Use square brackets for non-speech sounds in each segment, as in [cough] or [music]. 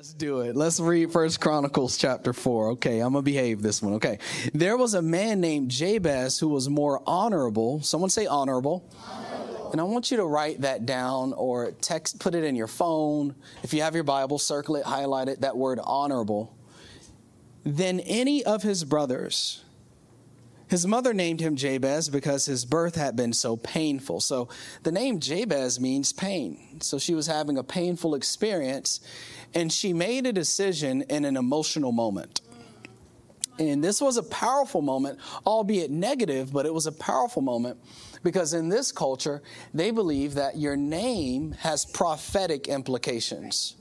Let's do it. Let's read First Chronicles chapter 4. Okay, I'm going to behave this one. Okay. There was a man named Jabez who was more honorable. Someone say honorable. honorable. And I want you to write that down or text put it in your phone. If you have your Bible, circle it, highlight it, that word honorable. Than any of his brothers. His mother named him Jabez because his birth had been so painful. So the name Jabez means pain. So she was having a painful experience and she made a decision in an emotional moment. And this was a powerful moment, albeit negative, but it was a powerful moment because in this culture, they believe that your name has prophetic implications,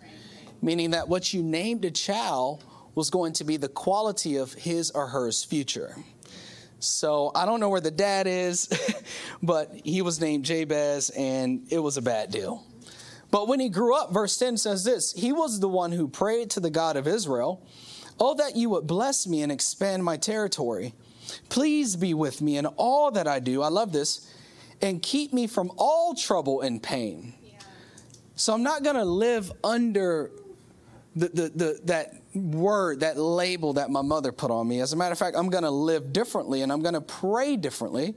meaning that what you named a child was going to be the quality of his or hers future. So I don't know where the dad is, [laughs] but he was named Jabez, and it was a bad deal. But when he grew up, verse 10 says this He was the one who prayed to the God of Israel, Oh, that you would bless me and expand my territory. Please be with me in all that I do. I love this. And keep me from all trouble and pain. Yeah. So I'm not going to live under the, the, the, that word, that label that my mother put on me. As a matter of fact, I'm going to live differently and I'm going to pray differently.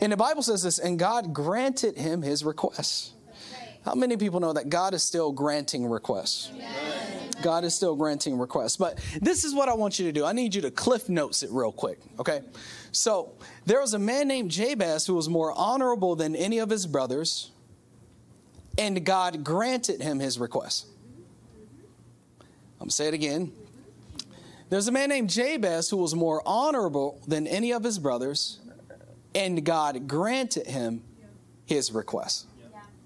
And the Bible says this, and God granted him his requests. How many people know that God is still granting requests? God is still granting requests. But this is what I want you to do. I need you to cliff notes it real quick, okay? So there was a man named Jabez who was more honorable than any of his brothers, and God granted him his request. I'm going to say it again. There's a man named Jabez who was more honorable than any of his brothers, and God granted him his request.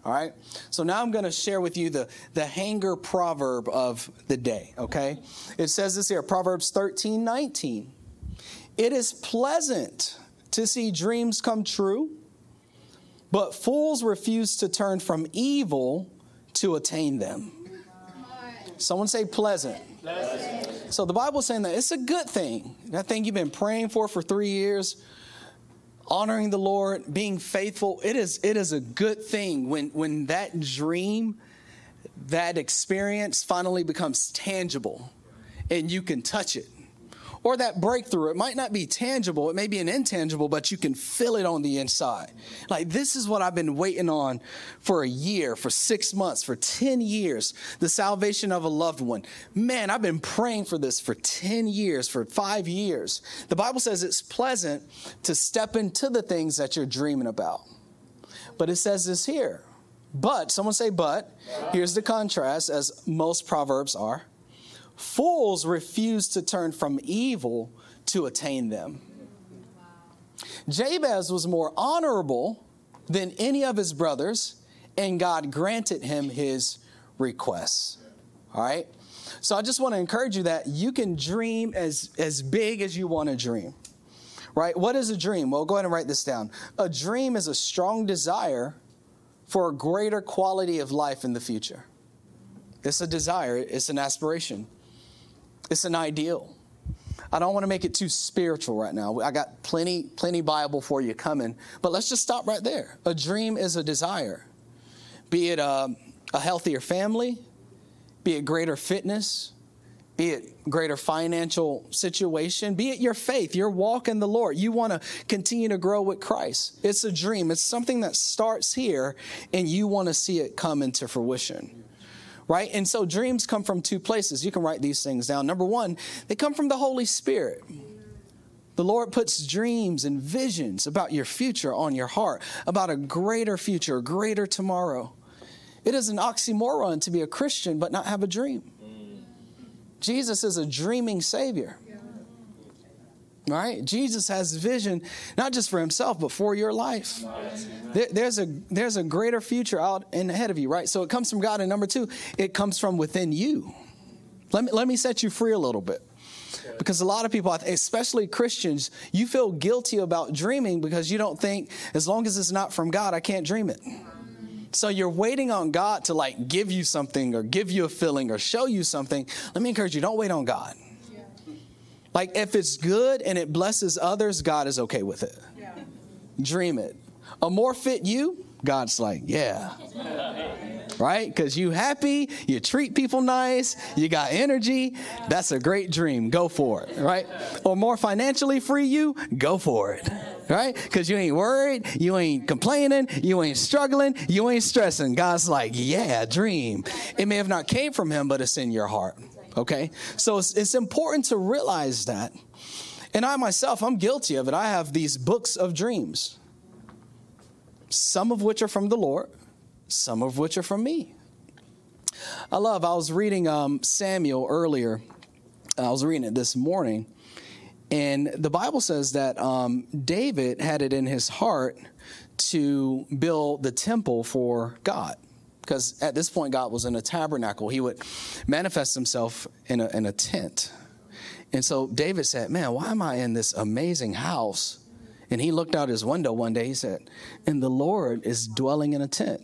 All right. So now I'm going to share with you the, the hanger proverb of the day. Okay. It says this here Proverbs 13 19. It is pleasant to see dreams come true, but fools refuse to turn from evil to attain them. Someone say pleasant. pleasant. So the Bible's saying that it's a good thing. That thing you've been praying for for three years honoring the Lord, being faithful, it is, it is a good thing when, when that dream, that experience finally becomes tangible and you can touch it or that breakthrough. It might not be tangible, it may be an intangible, but you can feel it on the inside. Like, this is what I've been waiting on for a year, for six months, for 10 years the salvation of a loved one. Man, I've been praying for this for 10 years, for five years. The Bible says it's pleasant to step into the things that you're dreaming about. But it says this here. But, someone say, but. Here's the contrast, as most proverbs are. Fools refuse to turn from evil to attain them. Jabez was more honorable than any of his brothers, and God granted him his requests. All right? So I just want to encourage you that you can dream as, as big as you want to dream. Right? What is a dream? Well, go ahead and write this down. A dream is a strong desire for a greater quality of life in the future. It's a desire, it's an aspiration. It's an ideal. I don't want to make it too spiritual right now. I got plenty, plenty Bible for you coming, but let's just stop right there. A dream is a desire, be it a, a healthier family, be it greater fitness, be it greater financial situation, be it your faith, your walk in the Lord. You want to continue to grow with Christ. It's a dream. It's something that starts here, and you want to see it come into fruition right? And so dreams come from two places. You can write these things down. Number one, they come from the Holy Spirit. The Lord puts dreams and visions about your future on your heart, about a greater future, a greater tomorrow. It is an oxymoron to be a Christian but not have a dream. Mm. Jesus is a dreaming Savior. Right? Jesus has vision not just for himself, but for your life. There, there's, a, there's a greater future out in ahead of you, right? So it comes from God. And number two, it comes from within you. Let me, let me set you free a little bit. Because a lot of people, especially Christians, you feel guilty about dreaming because you don't think, as long as it's not from God, I can't dream it. So you're waiting on God to like give you something or give you a feeling or show you something. Let me encourage you, don't wait on God. Like if it's good and it blesses others, God is okay with it. Yeah. Dream it. A more fit you, God's like, yeah. right? Because you happy, you treat people nice, you got energy. That's a great dream. Go for it, right? Or more financially free you, go for it, right? Because you ain't worried, you ain't complaining, you ain't struggling, you ain't stressing. God's like, yeah, dream. It may have not came from Him, but it's in your heart. Okay, so it's, it's important to realize that. And I myself, I'm guilty of it. I have these books of dreams, some of which are from the Lord, some of which are from me. I love, I was reading um, Samuel earlier. I was reading it this morning. And the Bible says that um, David had it in his heart to build the temple for God. Because at this point, God was in a tabernacle. He would manifest himself in a, in a tent. And so David said, Man, why am I in this amazing house? And he looked out his window one day. He said, And the Lord is dwelling in a tent.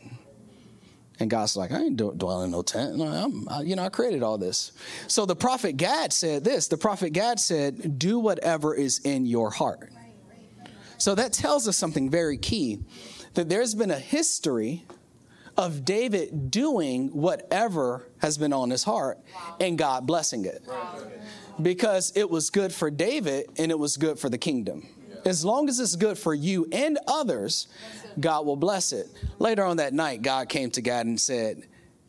And God's like, I ain't dwelling in no tent. I'm, I, you know, I created all this. So the prophet Gad said this. The prophet Gad said, Do whatever is in your heart. So that tells us something very key that there's been a history of David doing whatever has been on his heart and God blessing it. Because it was good for David and it was good for the kingdom. As long as it's good for you and others, God will bless it. Later on that night, God came to God and said,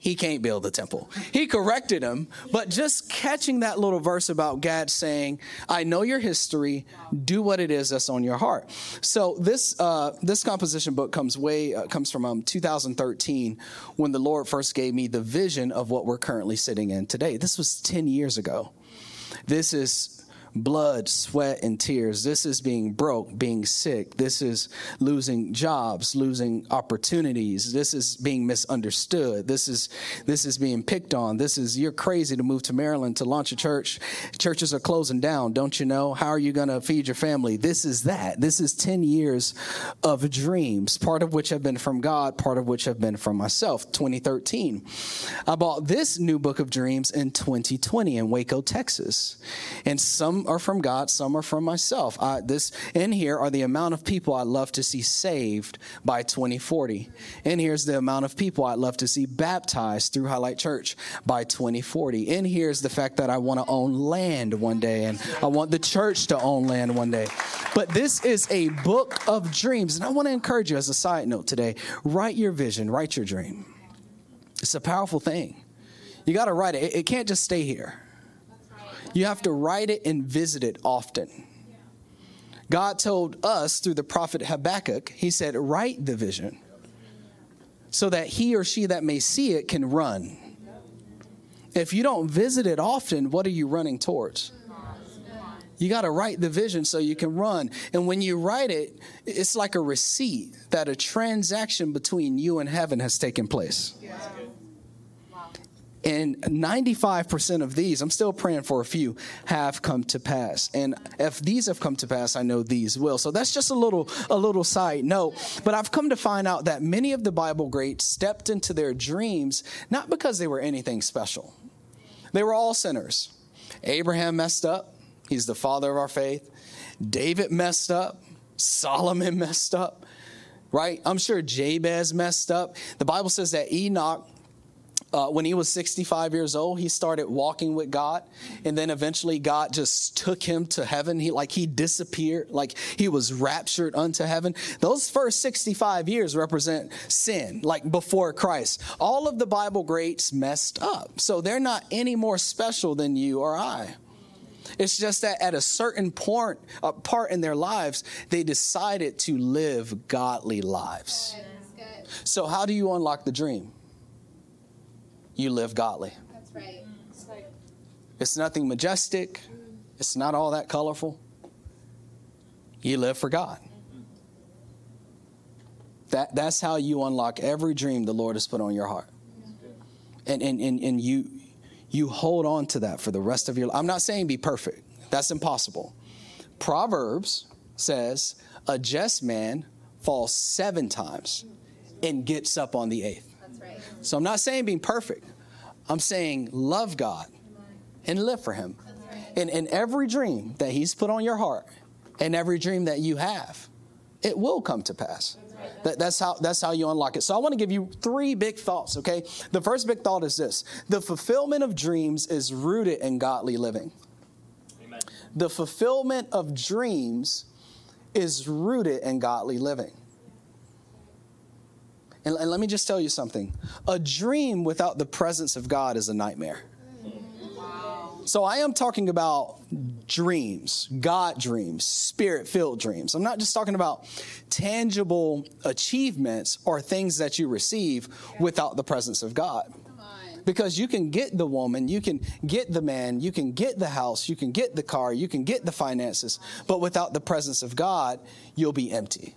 he can't build the temple. He corrected him, but just catching that little verse about Gad saying, "I know your history. Do what it is that's on your heart." So this uh, this composition book comes way uh, comes from um, 2013 when the Lord first gave me the vision of what we're currently sitting in today. This was 10 years ago. This is blood, sweat, and tears. This is being broke, being sick. This is losing jobs, losing opportunities. This is being misunderstood. This is this is being picked on. This is you're crazy to move to Maryland to launch a church. Churches are closing down. Don't you know? How are you going to feed your family? This is that. This is 10 years of dreams, part of which have been from God, part of which have been from myself. 2013. I bought this new book of dreams in 2020 in Waco, Texas. And some are from God, some are from myself. I, this in here are the amount of people I'd love to see saved by 2040. And here's the amount of people I'd love to see baptized through Highlight Church by 2040. And here's the fact that I want to own land one day, and I want the church to own land one day. But this is a book of dreams, and I want to encourage you as a side note today: write your vision, write your dream. It's a powerful thing. You got to write it. It can't just stay here. You have to write it and visit it often. God told us through the prophet Habakkuk, He said, Write the vision so that he or she that may see it can run. If you don't visit it often, what are you running towards? You got to write the vision so you can run. And when you write it, it's like a receipt that a transaction between you and heaven has taken place. And 95% of these, I'm still praying for a few, have come to pass. And if these have come to pass, I know these will. So that's just a little a little side note. But I've come to find out that many of the Bible greats stepped into their dreams not because they were anything special. They were all sinners. Abraham messed up. He's the father of our faith. David messed up. Solomon [laughs] messed up. Right? I'm sure Jabez messed up. The Bible says that Enoch uh, when he was 65 years old, he started walking with God, and then eventually God just took him to heaven. He like he disappeared, like he was raptured unto heaven. Those first 65 years represent sin, like before Christ. All of the Bible greats messed up, so they're not any more special than you or I. It's just that at a certain point, uh, part in their lives, they decided to live godly lives. So, how do you unlock the dream? You live godly. That's right. It's nothing majestic. Mm. It's not all that colorful. You live for God. That, that's how you unlock every dream the Lord has put on your heart. And, and, and, and you, you hold on to that for the rest of your life. I'm not saying be perfect, that's impossible. Proverbs says, A just man falls seven times and gets up on the eighth. So I'm not saying being perfect. I'm saying love God and live for Him. And in every dream that He's put on your heart and every dream that you have, it will come to pass. That, that's how that's how you unlock it. So I want to give you three big thoughts. Okay, the first big thought is this: the fulfillment of dreams is rooted in godly living. Amen. The fulfillment of dreams is rooted in godly living. And, and let me just tell you something: a dream without the presence of God is a nightmare. So I am talking about dreams, God dreams, spirit filled dreams. I'm not just talking about tangible achievements or things that you receive without the presence of God. Because you can get the woman, you can get the man, you can get the house, you can get the car, you can get the finances, but without the presence of God, you'll be empty.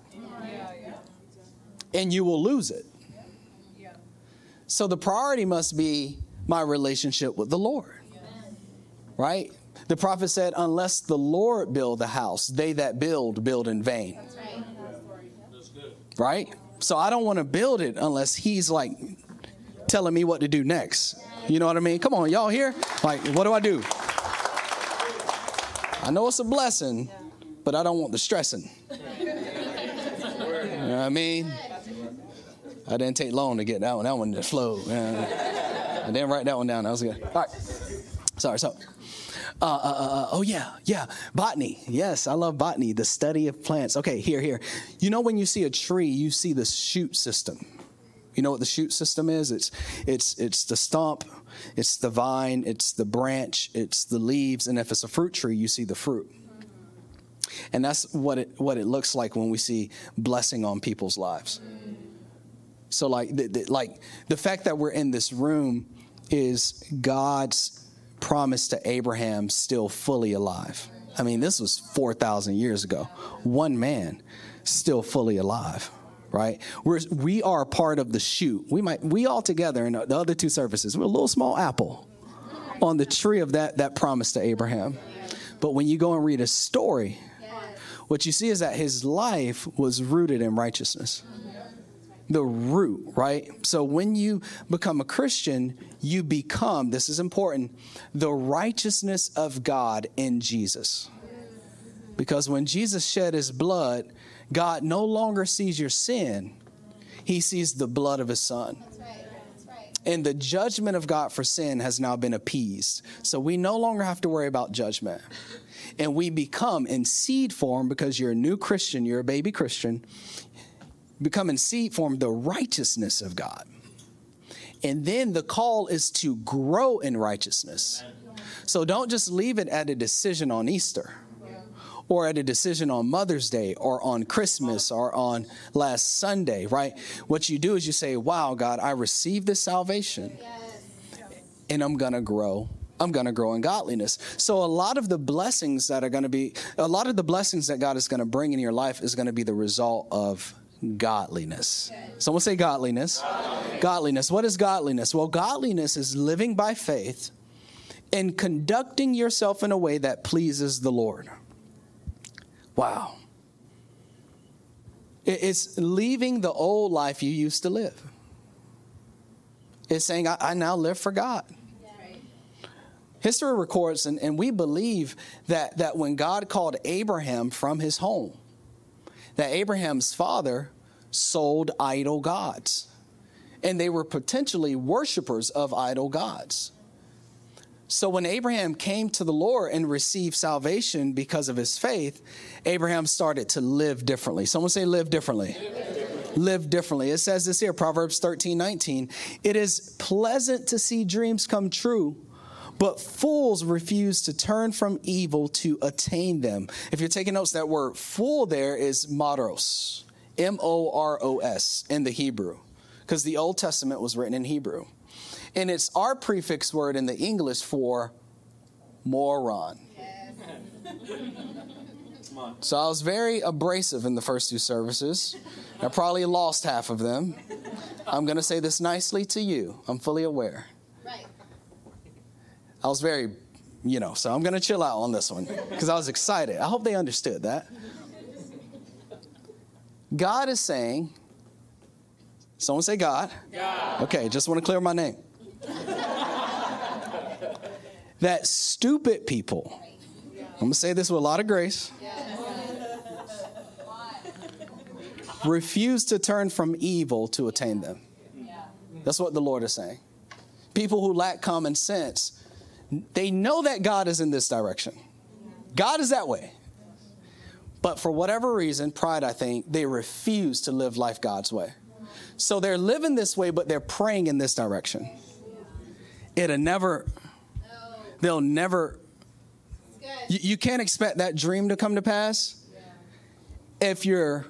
And you will lose it. So the priority must be my relationship with the Lord right? The prophet said, Unless the Lord build the house, they that build, build in vain. Right. right? So I don't want to build it unless he's like telling me what to do next. You know what I mean? Come on, y'all here? Like, what do I do? I know it's a blessing, but I don't want the stressing. You know what I mean? I didn't take long to get that one. That one just flowed. I didn't write that one down. That was good. All right. Sorry. So, uh, uh, uh, uh, oh, yeah, yeah, botany. Yes, I love botany, the study of plants. Okay, here, here. You know, when you see a tree, you see the shoot system. You know what the shoot system is? It's it's it's the stump, it's the vine, it's the branch, it's the leaves, and if it's a fruit tree, you see the fruit. And that's what it what it looks like when we see blessing on people's lives. So like the, the, like the fact that we're in this room is God's promise to Abraham still fully alive. I mean, this was 4,000 years ago. One man still fully alive, right? We're, we are part of the shoot. We might, we all together in the other two services, we're a little small apple on the tree of that, that promise to Abraham. But when you go and read a story, what you see is that his life was rooted in righteousness the root, right? So when you become a Christian, you become, this is important, the righteousness of God in Jesus. Because when Jesus shed his blood, God no longer sees your sin, he sees the blood of his son. And the judgment of God for sin has now been appeased. So we no longer have to worry about judgment. And we become in seed form because you're a new Christian, you're a baby Christian become in seed form the righteousness of God. And then the call is to grow in righteousness. So don't just leave it at a decision on Easter or at a decision on Mother's Day or on Christmas or on last Sunday, right? What you do is you say, Wow, God, I received this salvation and I'm going to grow. I'm going to grow in godliness. So, a lot of the blessings that are going to be, a lot of the blessings that God is going to bring in your life is going to be the result of godliness. Someone say godliness. godliness. Godliness. What is godliness? Well, godliness is living by faith and conducting yourself in a way that pleases the Lord. Wow. It's leaving the old life you used to live. It's saying, I, I now live for God. History records, and, and we believe that, that when God called Abraham from his home, that Abraham's father sold idol gods. And they were potentially worshipers of idol gods. So when Abraham came to the Lord and received salvation because of his faith, Abraham started to live differently. Someone say, live differently. Live differently. Live differently. It says this here, Proverbs 13, 19. It is pleasant to see dreams come true, but fools refuse to turn from evil to attain them. If you're taking notes, that word fool there is moros, M O R O S in the Hebrew, because the Old Testament was written in Hebrew. And it's our prefix word in the English for moron. So I was very abrasive in the first two services. I probably lost half of them. I'm going to say this nicely to you. I'm fully aware. I was very, you know, so I'm going to chill out on this one because I was excited. I hope they understood that. God is saying, someone say God. God. Okay, just want to clear my name. that stupid people, I'm going to say this with a lot of grace. refuse to turn from evil to attain them. That's what the Lord is saying. People who lack common sense, they know that God is in this direction. God is that way. But for whatever reason, pride, I think, they refuse to live life God's way. So they're living this way, but they're praying in this direction. It'll never, they'll never, you, you can't expect that dream to come to pass if you're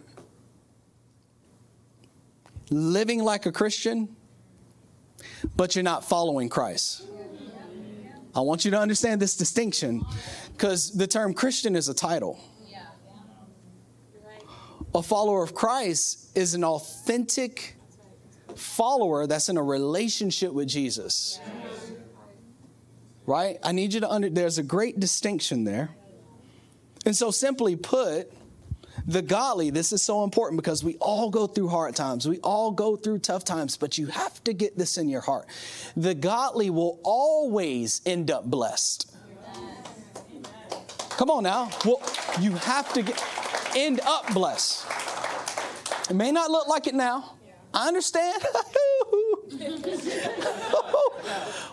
living like a Christian, but you're not following Christ. I want you to understand this distinction because the term Christian is a title. A follower of Christ is an authentic follower that's in a relationship with Jesus. Right? I need you to under there's a great distinction there. And so simply put, the godly, this is so important because we all go through hard times. We all go through tough times, but you have to get this in your heart. The godly will always end up blessed. Come on now. Well, you have to get end up blessed. It may not look like it now. I understand. [laughs]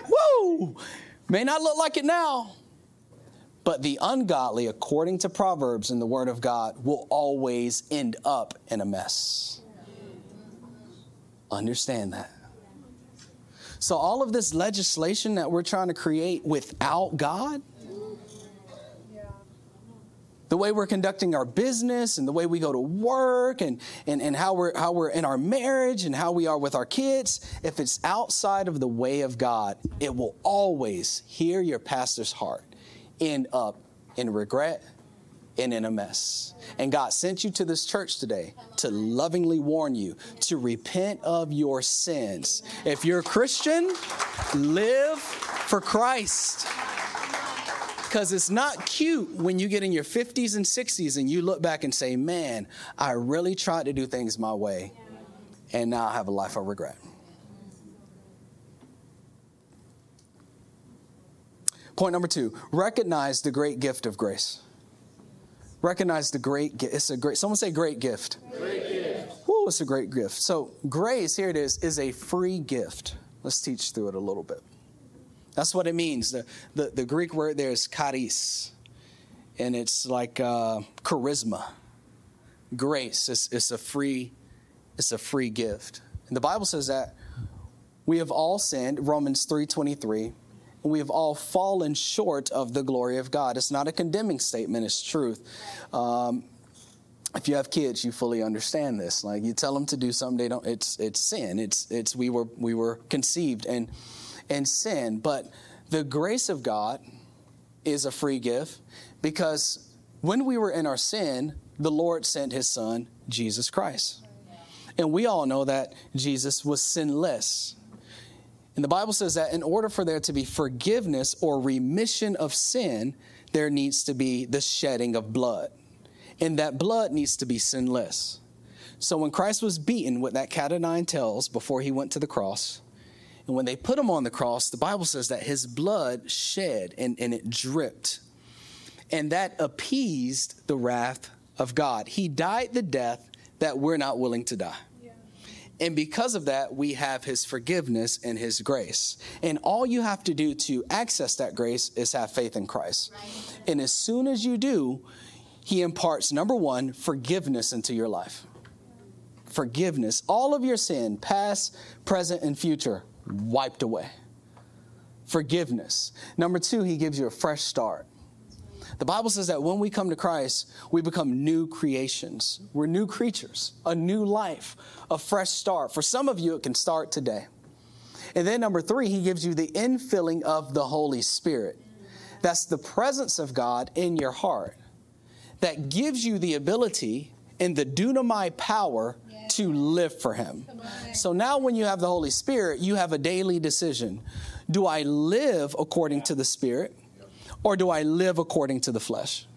Whoa. May not look like it now. But the ungodly, according to Proverbs and the Word of God, will always end up in a mess. Understand that. So, all of this legislation that we're trying to create without God, the way we're conducting our business and the way we go to work and, and, and how, we're, how we're in our marriage and how we are with our kids, if it's outside of the way of God, it will always hear your pastor's heart end up in regret and in a mess. And God sent you to this church today to lovingly warn you to repent of your sins. If you're a Christian, live for Christ. Because it's not cute when you get in your 50s and 60s and you look back and say, Man, I really tried to do things my way, and now I have a life of regret. Point number two recognize the great gift of grace. Recognize the great gift. It's a great, someone say great gift. Great gift. Woo, it's a great gift. So, grace, here it is, is a free gift. Let's teach through it a little bit. That's what it means. The, the, the Greek word there is charis, and it's like uh, charisma. Grace is it's a free, it's a free gift. And the Bible says that we have all sinned, Romans 3.23, we have all fallen short of the glory of God. It's not a condemning statement, it's truth. Um, if you have kids, you fully understand this. Like you tell them to do something, they don't. It's it's sin. It's it's we were we were conceived and in sin, but the grace of God is a free gift because when we were in our sin, the Lord sent His Son Jesus Christ, and we all know that Jesus was sinless. And the Bible says that in order for there to be forgiveness or remission of sin, there needs to be the shedding of blood. And that blood needs to be sinless. So when Christ was beaten with that cat o' nine tails before he went to the cross, and when they put him on the cross, the Bible says that his blood shed and, and it dripped. And that appeased the wrath of God. He died the death that we're not willing to die. And because of that, we have his forgiveness and his grace. And all you have to do to access that grace is have faith in Christ. Right. And as soon as you do, he imparts number one, forgiveness into your life. Forgiveness. All of your sin, past, present, and future, wiped away. Forgiveness. Number two, he gives you a fresh start. The Bible says that when we come to Christ, we become new creations. We're new creatures, a new life, a fresh start. For some of you, it can start today. And then number three, he gives you the infilling of the Holy Spirit. That's the presence of God in your heart that gives you the ability and the dunamai power to live for Him. So now, when you have the Holy Spirit, you have a daily decision. Do I live according to the Spirit? Or do I live according to the flesh?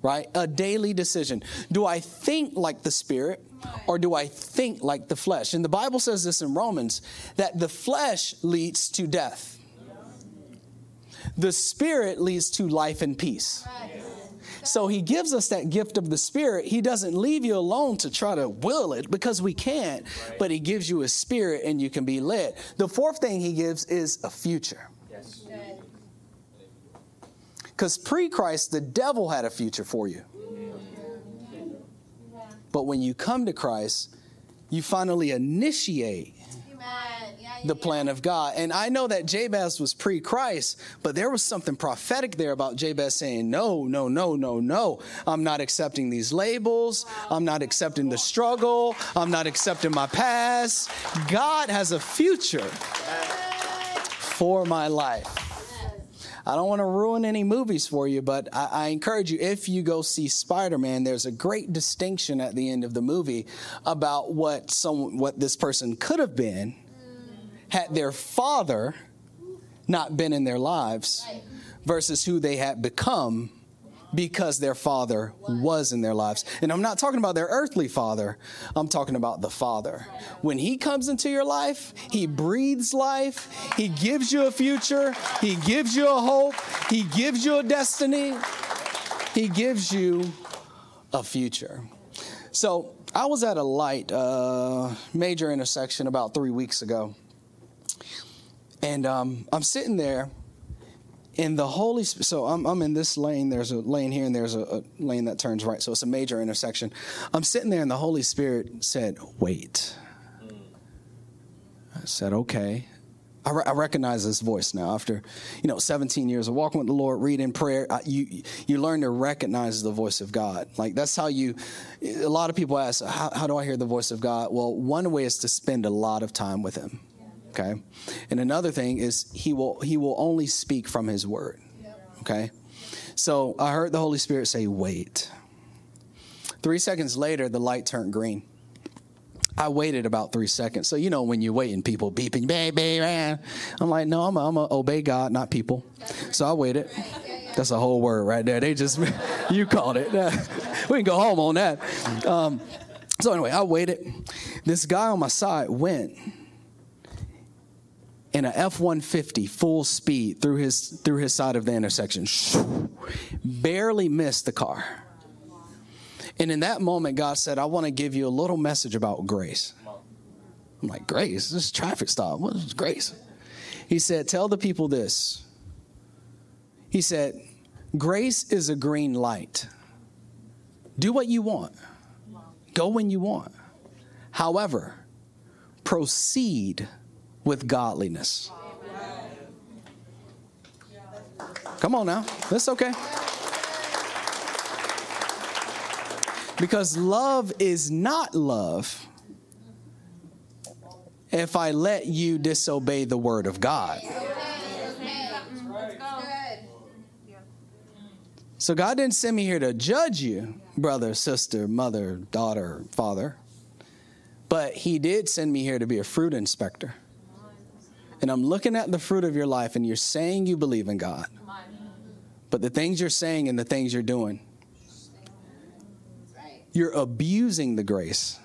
Right? A daily decision. Do I think like the Spirit or do I think like the flesh? And the Bible says this in Romans that the flesh leads to death, the Spirit leads to life and peace. So he gives us that gift of the Spirit. He doesn't leave you alone to try to will it because we can't, but he gives you a spirit and you can be led. The fourth thing he gives is a future. Because pre Christ, the devil had a future for you. But when you come to Christ, you finally initiate the plan of God. And I know that Jabez was pre Christ, but there was something prophetic there about Jabez saying, No, no, no, no, no. I'm not accepting these labels. I'm not accepting the struggle. I'm not accepting my past. God has a future for my life. I don't want to ruin any movies for you, but I, I encourage you if you go see Spider Man, there's a great distinction at the end of the movie about what some what this person could have been had their father not been in their lives versus who they had become because their father was in their lives. And I'm not talking about their earthly father, I'm talking about the father. When he comes into your life, he breathes life, he gives you a future, he gives you a hope, he gives you a destiny, he gives you a future. So I was at a light, uh, major intersection about three weeks ago. And um, I'm sitting there in the Holy Spirit, so I'm, I'm in this lane, there's a lane here, and there's a, a, lane that turns right. So it's a major intersection. I'm sitting there, and the Holy Spirit said, Wait. I said, Okay. I, re- I recognize this voice now after, you know, 17 years of walking with the Lord, reading prayer. I, you you learn to recognize the voice of God. Like that's how you. A lot of people ask, how, how do I hear the voice of God? Well, one way is to spend a lot of time with Him okay and another thing is he will he will only speak from his word okay so i heard the holy spirit say wait three seconds later the light turned green I waited about three seconds. So, you know, when you're waiting, people beeping, baby, man. I'm like, no, I'm going to obey God, not people. So I waited. That's a whole word right there. They just, [laughs] you called it. [laughs] we can go home on that. Um, so, anyway, I waited. This guy on my side went in a F-150 full speed through his through his side of the intersection. Barely missed the car. And in that moment, God said, I want to give you a little message about grace. I'm like, grace? This is traffic stop. What is grace? He said, Tell the people this. He said, Grace is a green light. Do what you want, go when you want. However, proceed with godliness. Come on now. That's okay. Because love is not love if I let you disobey the word of God. So God didn't send me here to judge you, brother, sister, mother, daughter, father. But He did send me here to be a fruit inspector and I'm looking at the fruit of your life, and you're saying you believe in God, but the things you're saying and the things you're doing, you're abusing the grace.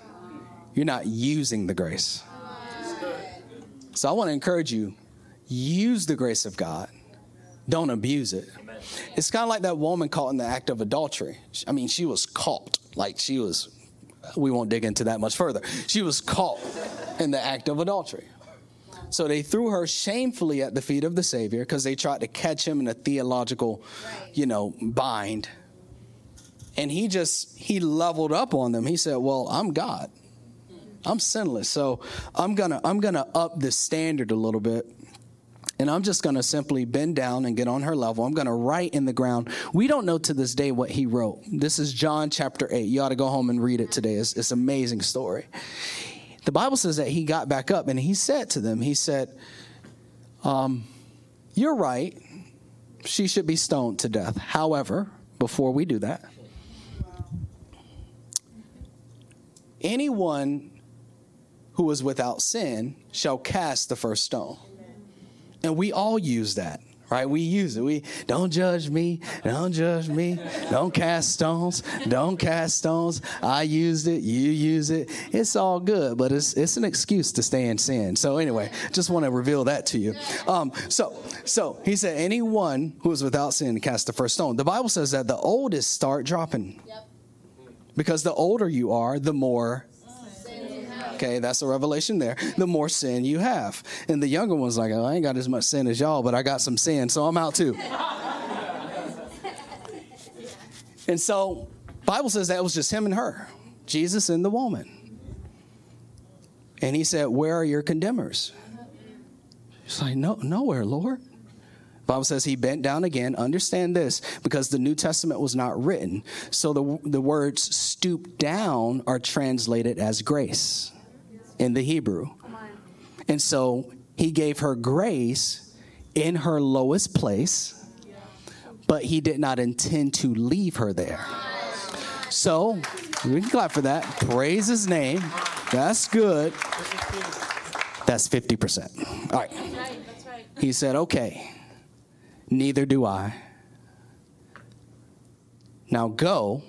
You're not using the grace. So I want to encourage you use the grace of God, don't abuse it. It's kind of like that woman caught in the act of adultery. I mean, she was caught, like she was, we won't dig into that much further. She was caught in the act of adultery. So they threw her shamefully at the feet of the Savior because they tried to catch him in a theological, you know, bind. And he just, he leveled up on them. He said, Well, I'm God. I'm sinless. So I'm gonna I'm gonna up the standard a little bit. And I'm just going to simply bend down and get on her level. I'm going to write in the ground. We don't know to this day what he wrote. This is John chapter 8. You ought to go home and read it today. It's, it's an amazing story the Bible says that he got back up and he said to them, He said, um, You're right. She should be stoned to death. However, before we do that, anyone who is without sin shall cast the first stone. And we all use that. Right? We use it. We don't judge me, don't judge me, don't cast stones, don't cast stones. I used it, you use it. It's all good, but it's it's an excuse to stay in sin. So anyway, just want to reveal that to you. Um, so so he said, anyone who is without sin cast the first stone. The Bible says that the oldest start dropping. Yep. Because the older you are, the more Okay, that's a revelation there. The more sin you have. And the younger one's like, oh, I ain't got as much sin as y'all, but I got some sin, so I'm out too. [laughs] and so Bible says that was just him and her, Jesus and the woman. And he said, Where are your condemners? She's like, No, nowhere, Lord. Bible says he bent down again. Understand this, because the New Testament was not written. So the, the words stoop down are translated as grace in the Hebrew. And so he gave her grace in her lowest place, but he did not intend to leave her there. So we can clap for that. Praise his name. That's good. That's 50%. All right. He said, okay, neither do I. Now go.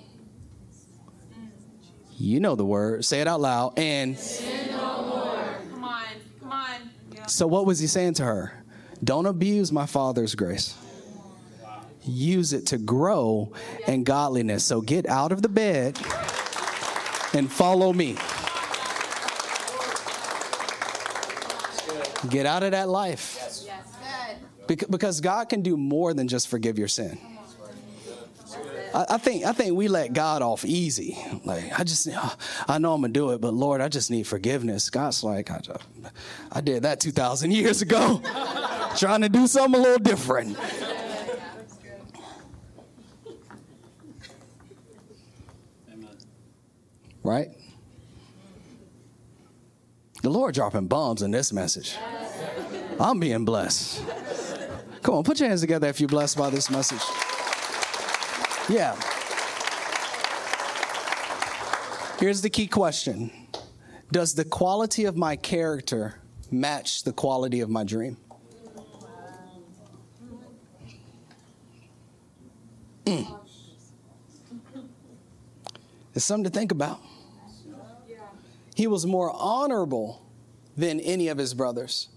You know the word. Say it out loud. And. So, what was he saying to her? Don't abuse my father's grace. Use it to grow in godliness. So, get out of the bed and follow me. Get out of that life. Because God can do more than just forgive your sin. I, think I think we let God off easy. Like I just I know I'm gonna do it, but Lord, I just need forgiveness. God's like I, I did that two thousand years ago, [laughs] trying to do something a little different. Right? The Lord dropping bombs in this message. I'm being blessed. Come on, put your hands together if you're blessed by this message. Yeah. Here's the key question Does the quality of my character match the quality of my dream? Mm. It's something to think about. He was more honorable than any of his brothers.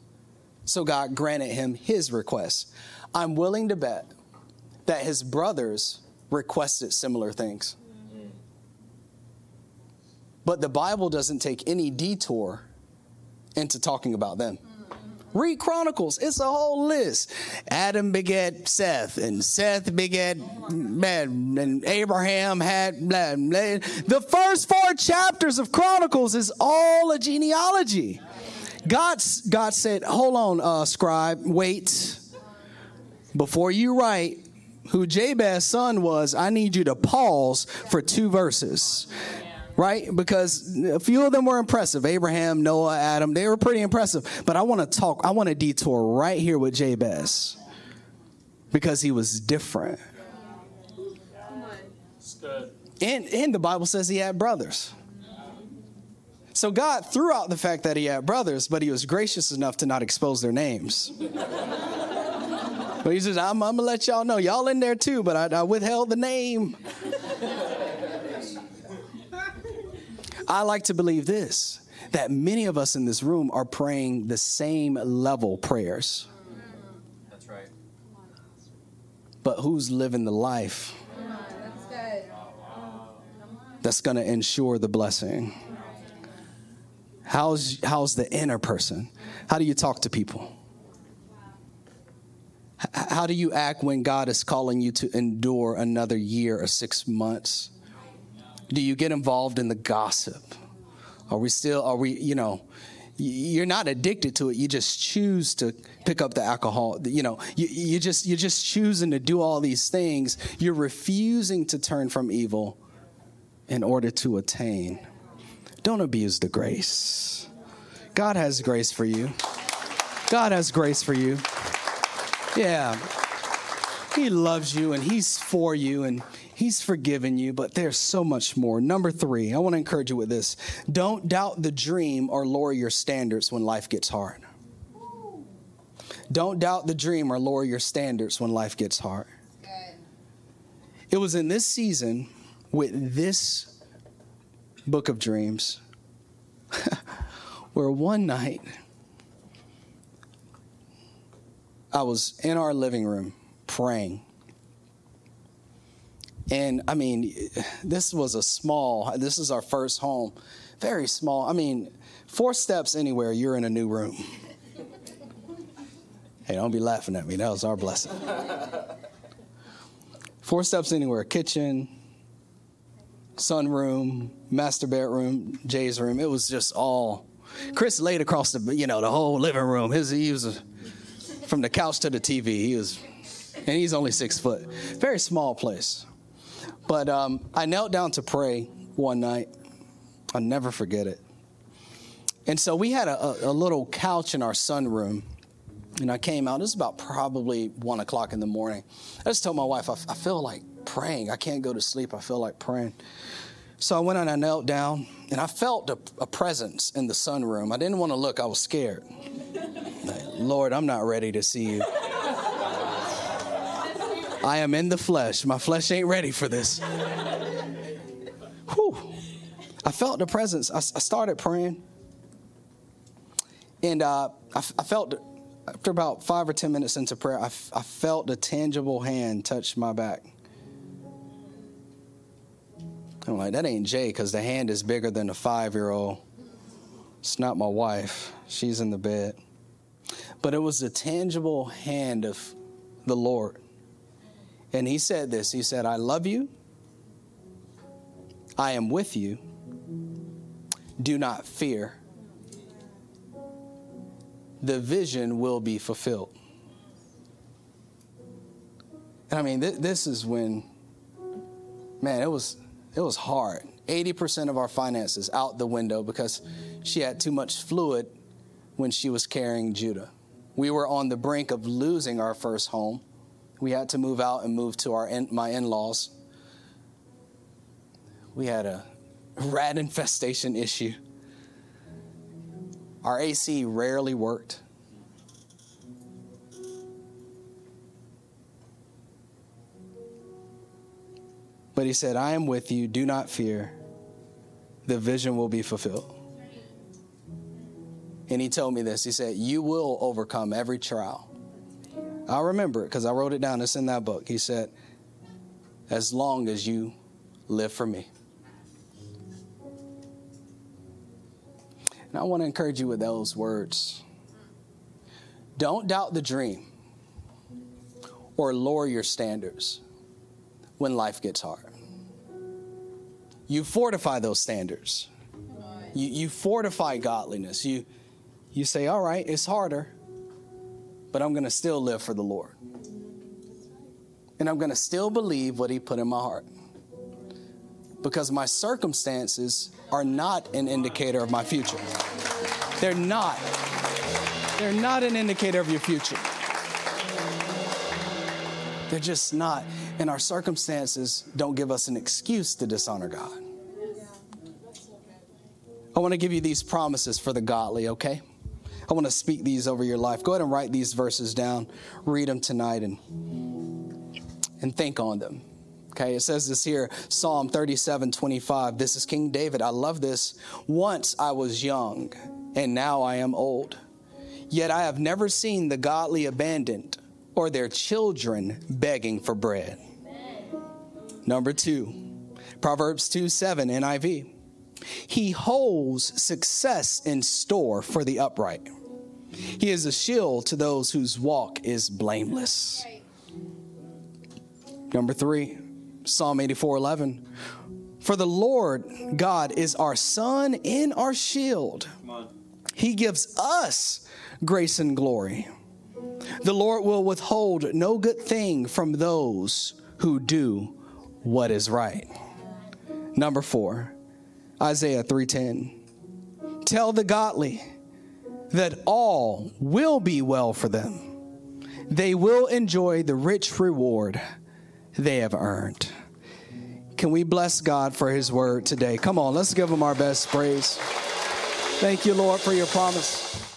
So God granted him his request. I'm willing to bet that his brothers requested similar things. But the Bible doesn't take any detour into talking about them. Read Chronicles, it's a whole list. Adam begat Seth, and Seth begat man, and Abraham had blah, blah. The first four chapters of Chronicles is all a genealogy. God, God said, Hold on, uh, scribe, wait. Before you write, who Jabez's son was, I need you to pause for two verses. Right? Because a few of them were impressive. Abraham, Noah, Adam, they were pretty impressive. But I want to talk, I want to detour right here with Jabez. Because he was different. And, and the Bible says he had brothers. So God threw out the fact that he had brothers, but he was gracious enough to not expose their names. But he says, I'm, I'm going to let y'all know. Y'all in there too, but I, I withheld the name. I like to believe this that many of us in this room are praying the same level prayers. That's right. But who's living the life that's going to ensure the blessing? How's, how's the inner person? How do you talk to people? How do you act when God is calling you to endure another year or six months? Do you get involved in the gossip? Are we still, are we, you know, you're not addicted to it. You just choose to pick up the alcohol. You know, you, you just, you're just choosing to do all these things. You're refusing to turn from evil in order to attain. Don't abuse the grace. God has grace for you. God has grace for you. Yeah. He loves you and He's for you and He's forgiven you, but there's so much more. Number three, I want to encourage you with this don't doubt the dream or lower your standards when life gets hard. Don't doubt the dream or lower your standards when life gets hard. It was in this season with this book of dreams [laughs] where one night I was in our living room praying. And I mean, this was a small, this is our first home, very small. I mean, four steps anywhere, you're in a new room. [laughs] hey, don't be laughing at me. That was our blessing. Four steps anywhere kitchen, sunroom, master bedroom, Jay's room. It was just all. Chris laid across the, you know, the whole living room. His, he was from the couch to the TV. He was, and he's only six foot. Very small place. But um, I knelt down to pray one night. I'll never forget it. And so we had a, a, little couch in our sunroom and I came out. It was about probably one o'clock in the morning. I just told my wife, I, I feel like praying. I can't go to sleep. I feel like praying. So I went and I knelt down, and I felt a, a presence in the sunroom. I didn't want to look. I was scared. Lord, I'm not ready to see you. I am in the flesh. My flesh ain't ready for this. Whew. I felt the presence. I, I started praying. And uh, I, I, felt after about five or 10 minutes into prayer, I, felt a tangible hand touch my back. I'm like, that ain't Jay because the hand is bigger than a five year old. It's not my wife. She's in the bed. But it was the tangible hand of the Lord. And he said this He said, I love you. I am with you. Do not fear the vision will be fulfilled. And I mean, th- this is when, man, it was it was hard. 80% of our finances out the window because she had too much fluid when she was carrying Judah. We were on the brink of losing our first home. We had to move out and move to our in, my in-laws. We had a [laughs] rat infestation issue. Our AC rarely worked. But he said, I am with you. Do not fear. The vision will be fulfilled. And he told me this. He said, You will overcome every trial. I remember it because I wrote it down. It's in that book. He said, As long as you live for me. And I want to encourage you with those words. Don't doubt the dream or lower your standards when life gets hard. You fortify those standards. You, you fortify godliness. You, you say, all right, it's harder, but I'm going to still live for the Lord. And I'm going to still believe what He put in my heart. Because my circumstances are not an indicator of my future. They're not. They're not an indicator of your future. They're just not. And our circumstances don't give us an excuse to dishonor God. I want to give you these promises for the godly, okay? I want to speak these over your life. Go ahead and write these verses down, read them tonight, and, and think on them. Okay, it says this here Psalm 37 25. This is King David. I love this. Once I was young, and now I am old. Yet I have never seen the godly abandoned or their children begging for bread. Number two, Proverbs 2 7 NIV. He holds success in store for the upright. He is a shield to those whose walk is blameless. Number three, Psalm 84 11. For the Lord God is our sun and our shield. He gives us grace and glory. The Lord will withhold no good thing from those who do what is right. Number 4. Isaiah 3:10. Tell the godly that all will be well for them. They will enjoy the rich reward they have earned. Can we bless God for his word today? Come on, let's give him our best praise. Thank you, Lord, for your promise.